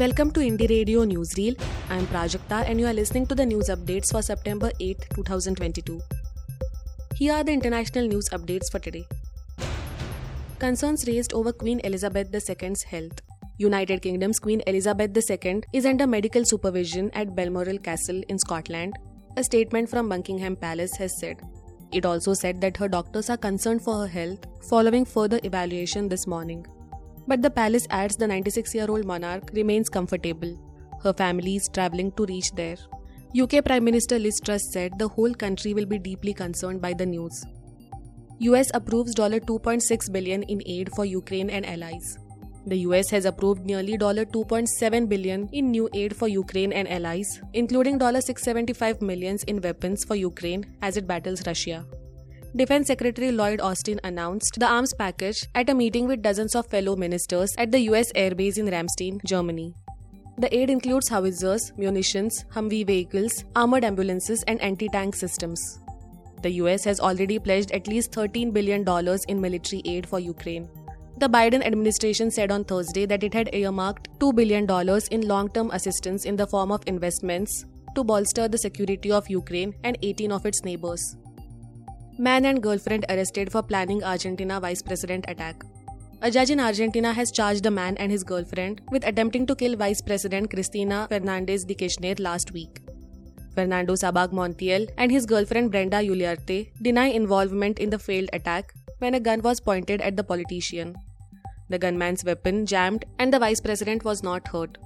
Welcome to Indie Radio Newsreel. I am Prajakta and you are listening to the news updates for September 8, 2022. Here are the international news updates for today. Concerns raised over Queen Elizabeth II's health. United Kingdom's Queen Elizabeth II is under medical supervision at Balmoral Castle in Scotland, a statement from Buckingham Palace has said. It also said that her doctors are concerned for her health following further evaluation this morning. But the palace adds the 96 year old monarch remains comfortable. Her family is travelling to reach there. UK Prime Minister Liz Truss said the whole country will be deeply concerned by the news. US approves $2.6 billion in aid for Ukraine and allies. The US has approved nearly $2.7 billion in new aid for Ukraine and allies, including $675 million in weapons for Ukraine as it battles Russia. Defense Secretary Lloyd Austin announced the arms package at a meeting with dozens of fellow ministers at the US airbase in Ramstein, Germany. The aid includes howitzers, munitions, Humvee vehicles, armored ambulances, and anti tank systems. The US has already pledged at least $13 billion in military aid for Ukraine. The Biden administration said on Thursday that it had earmarked $2 billion in long term assistance in the form of investments to bolster the security of Ukraine and 18 of its neighbors. Man and girlfriend arrested for planning Argentina vice president attack. A judge in Argentina has charged a man and his girlfriend with attempting to kill Vice President Cristina Fernandez de Kirchner last week. Fernando Sabag Montiel and his girlfriend Brenda Uriarte deny involvement in the failed attack when a gun was pointed at the politician. The gunman's weapon jammed and the vice president was not hurt.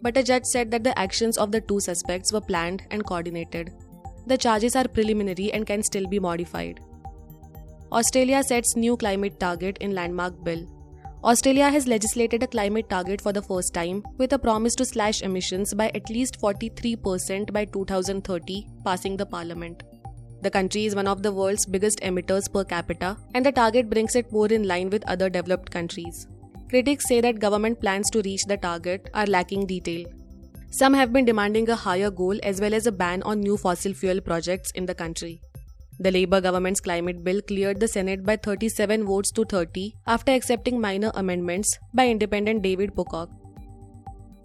But a judge said that the actions of the two suspects were planned and coordinated. The charges are preliminary and can still be modified. Australia sets new climate target in landmark bill. Australia has legislated a climate target for the first time with a promise to slash emissions by at least 43% by 2030, passing the parliament. The country is one of the world's biggest emitters per capita, and the target brings it more in line with other developed countries. Critics say that government plans to reach the target are lacking detail. Some have been demanding a higher goal as well as a ban on new fossil fuel projects in the country. The Labour government's climate bill cleared the Senate by 37 votes to 30 after accepting minor amendments by independent David Pocock.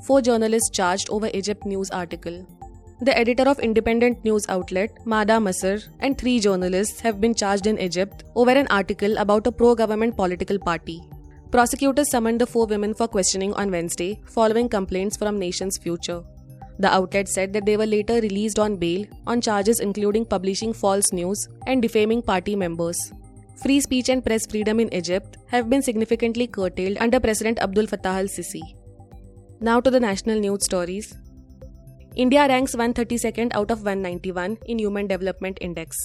Four journalists charged over Egypt news article. The editor of independent news outlet Mada Masr and three journalists have been charged in Egypt over an article about a pro-government political party. Prosecutors summoned the four women for questioning on Wednesday following complaints from Nation's Future. The outlet said that they were later released on bail on charges including publishing false news and defaming party members. Free speech and press freedom in Egypt have been significantly curtailed under President Abdul Fattah al Sisi. Now to the national news stories. India ranks 132nd out of 191 in Human Development Index.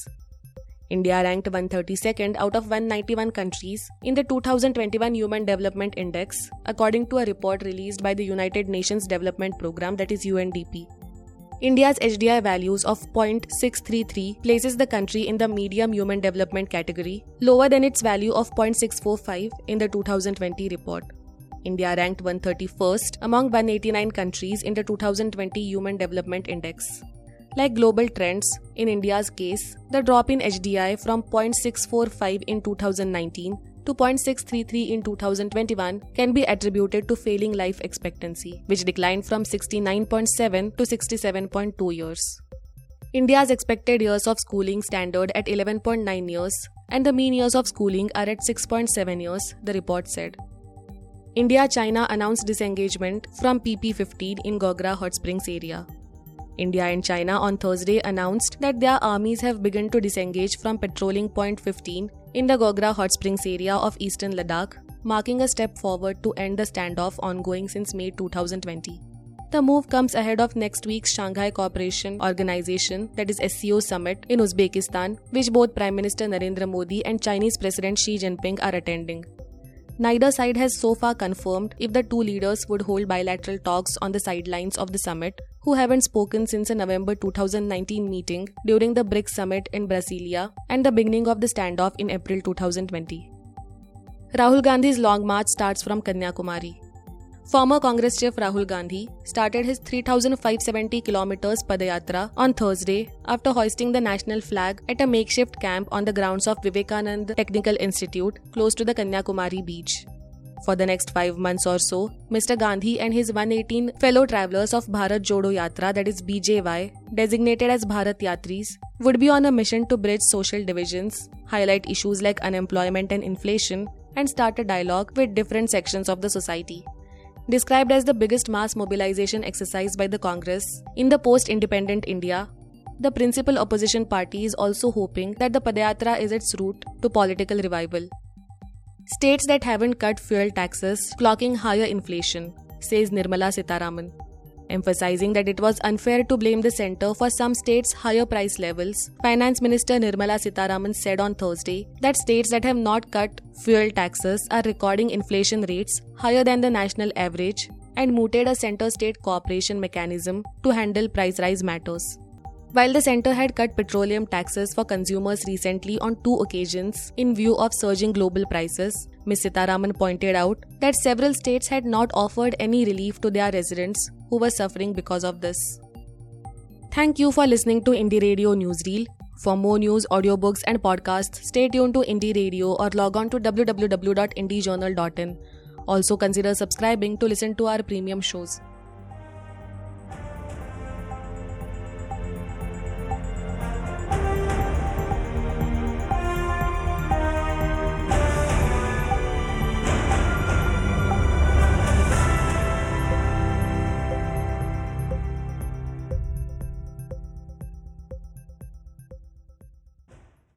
India ranked 132nd out of 191 countries in the 2021 Human Development Index, according to a report released by the United Nations Development Programme, that is UNDP. India's HDI values of 0.633 places the country in the medium human development category, lower than its value of 0.645 in the 2020 report. India ranked 131st among 189 countries in the 2020 Human Development Index. Like global trends, in India's case, the drop in HDI from 0.645 in 2019 to 0.633 in 2021 can be attributed to failing life expectancy, which declined from 69.7 to 67.2 years. India's expected years of schooling standard at 11.9 years, and the mean years of schooling are at 6.7 years, the report said. India China announced disengagement from PP15 in Gogra Hot Springs area. India and China on Thursday announced that their armies have begun to disengage from patrolling point 15 in the Gogra Hot Springs area of eastern Ladakh, marking a step forward to end the standoff ongoing since May 2020. The move comes ahead of next week's Shanghai Cooperation Organization, that is SCO summit in Uzbekistan, which both Prime Minister Narendra Modi and Chinese President Xi Jinping are attending. Neither side has so far confirmed if the two leaders would hold bilateral talks on the sidelines of the summit, who haven't spoken since a November 2019 meeting during the BRICS summit in Brasilia and the beginning of the standoff in April 2020. Rahul Gandhi's long march starts from Kanyakumari. Former Congress chief Rahul Gandhi started his 3,570 kilometers Padayatra on Thursday after hoisting the national flag at a makeshift camp on the grounds of Vivekanand Technical Institute close to the Kanyakumari beach. For the next five months or so, Mr. Gandhi and his 118 fellow travelers of Bharat Jodo Yatra, that is BJY, designated as Bharat Yatris, would be on a mission to bridge social divisions, highlight issues like unemployment and inflation, and start a dialogue with different sections of the society. Described as the biggest mass mobilization exercise by the Congress in the post independent India, the principal opposition party is also hoping that the Padayatra is its route to political revival. States that haven't cut fuel taxes clocking higher inflation, says Nirmala Sitharaman, emphasizing that it was unfair to blame the center for some states' higher price levels. Finance Minister Nirmala Sitharaman said on Thursday that states that have not cut fuel taxes are recording inflation rates higher than the national average and mooted a center state cooperation mechanism to handle price rise matters. While the centre had cut petroleum taxes for consumers recently on two occasions in view of surging global prices, Ms. Sitharaman pointed out that several states had not offered any relief to their residents who were suffering because of this. Thank you for listening to Indie Radio Newsreel. For more news, audiobooks, and podcasts, stay tuned to Indie Radio or log on to www.indiejournal.in. Also, consider subscribing to listen to our premium shows.